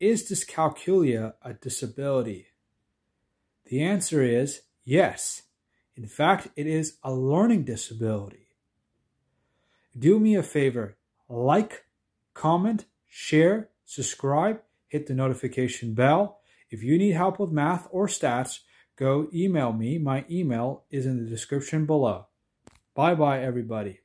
is dyscalculia a disability? The answer is yes. In fact, it is a learning disability. Do me a favor like, comment, share, subscribe, hit the notification bell. If you need help with math or stats, go email me. My email is in the description below. Bye bye, everybody.